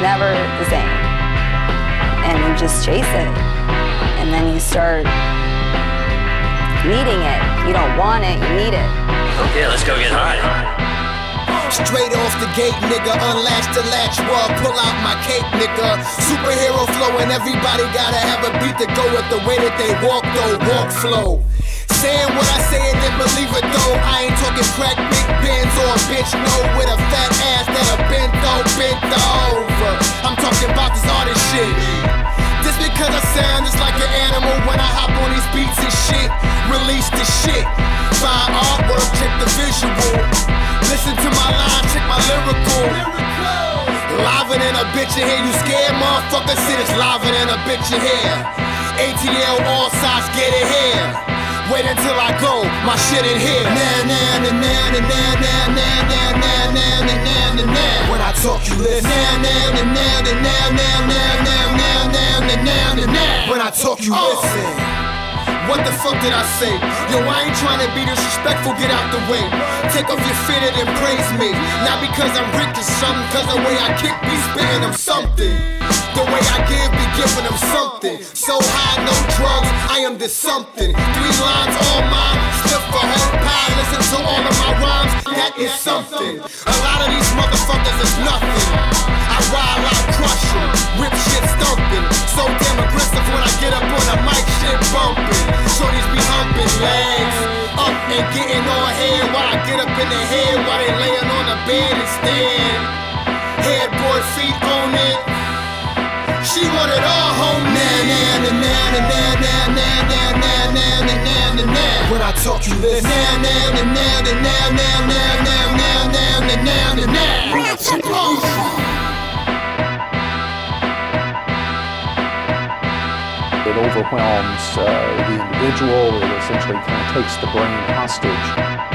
never the same. And you just chase it. And then you start needing it. You don't want it, you need it. Okay, let's go get high. Straight off the gate, nigga, unlatch the latch, wall, pull out my cape, nigga. Superhero flow, and everybody gotta have a beat to go with the way that they walk, though, walk flow. Saying what I say and then believe it though. I ain't talking crack, big bends or a bitch, no, with a fat ass that a bent though, bent Because I sound just like an animal when I hop on these beats and shit. Release the shit. Find artwork, check the visual. Listen to my line, check my lyrical. Liver than a bitch in here, you scared, motherfucker? Shit is liver than a bitch in here. ATL all sides, get it here. Wait until I go, my shit in here. Nah, nah, nah, nah, nah, nah, nah, nah, nah, nah, nah, nah, nah. When I talk, you listen. Nah, nah, nah, nah, nah, nah, nah, I talk, you oh. listen. What the fuck did I say? Yo, I ain't trying to be disrespectful, get out the way. Take off your fitted and praise me. Not because I'm rich or something, cause the way I kick be spitting them something. The way I give be giving them something. So high, no drugs, I am this something. Three lines all mine, stiff for whole pie. Listen to all of my rhymes, that is something. A lot of these motherfuckers legs, up and getting on head while I get up in the head while they laying on the bed and stand. Headboard feet on it. She want it all home. Nah, nah, nah, nah, nah, nah, nah, nah, nah, nah, nah, nah, nah. When I talk, you listen. Nah, nah, nah, nah, nah, nah, nah, It overwhelms uh, the individual. It essentially kind of takes the brain hostage.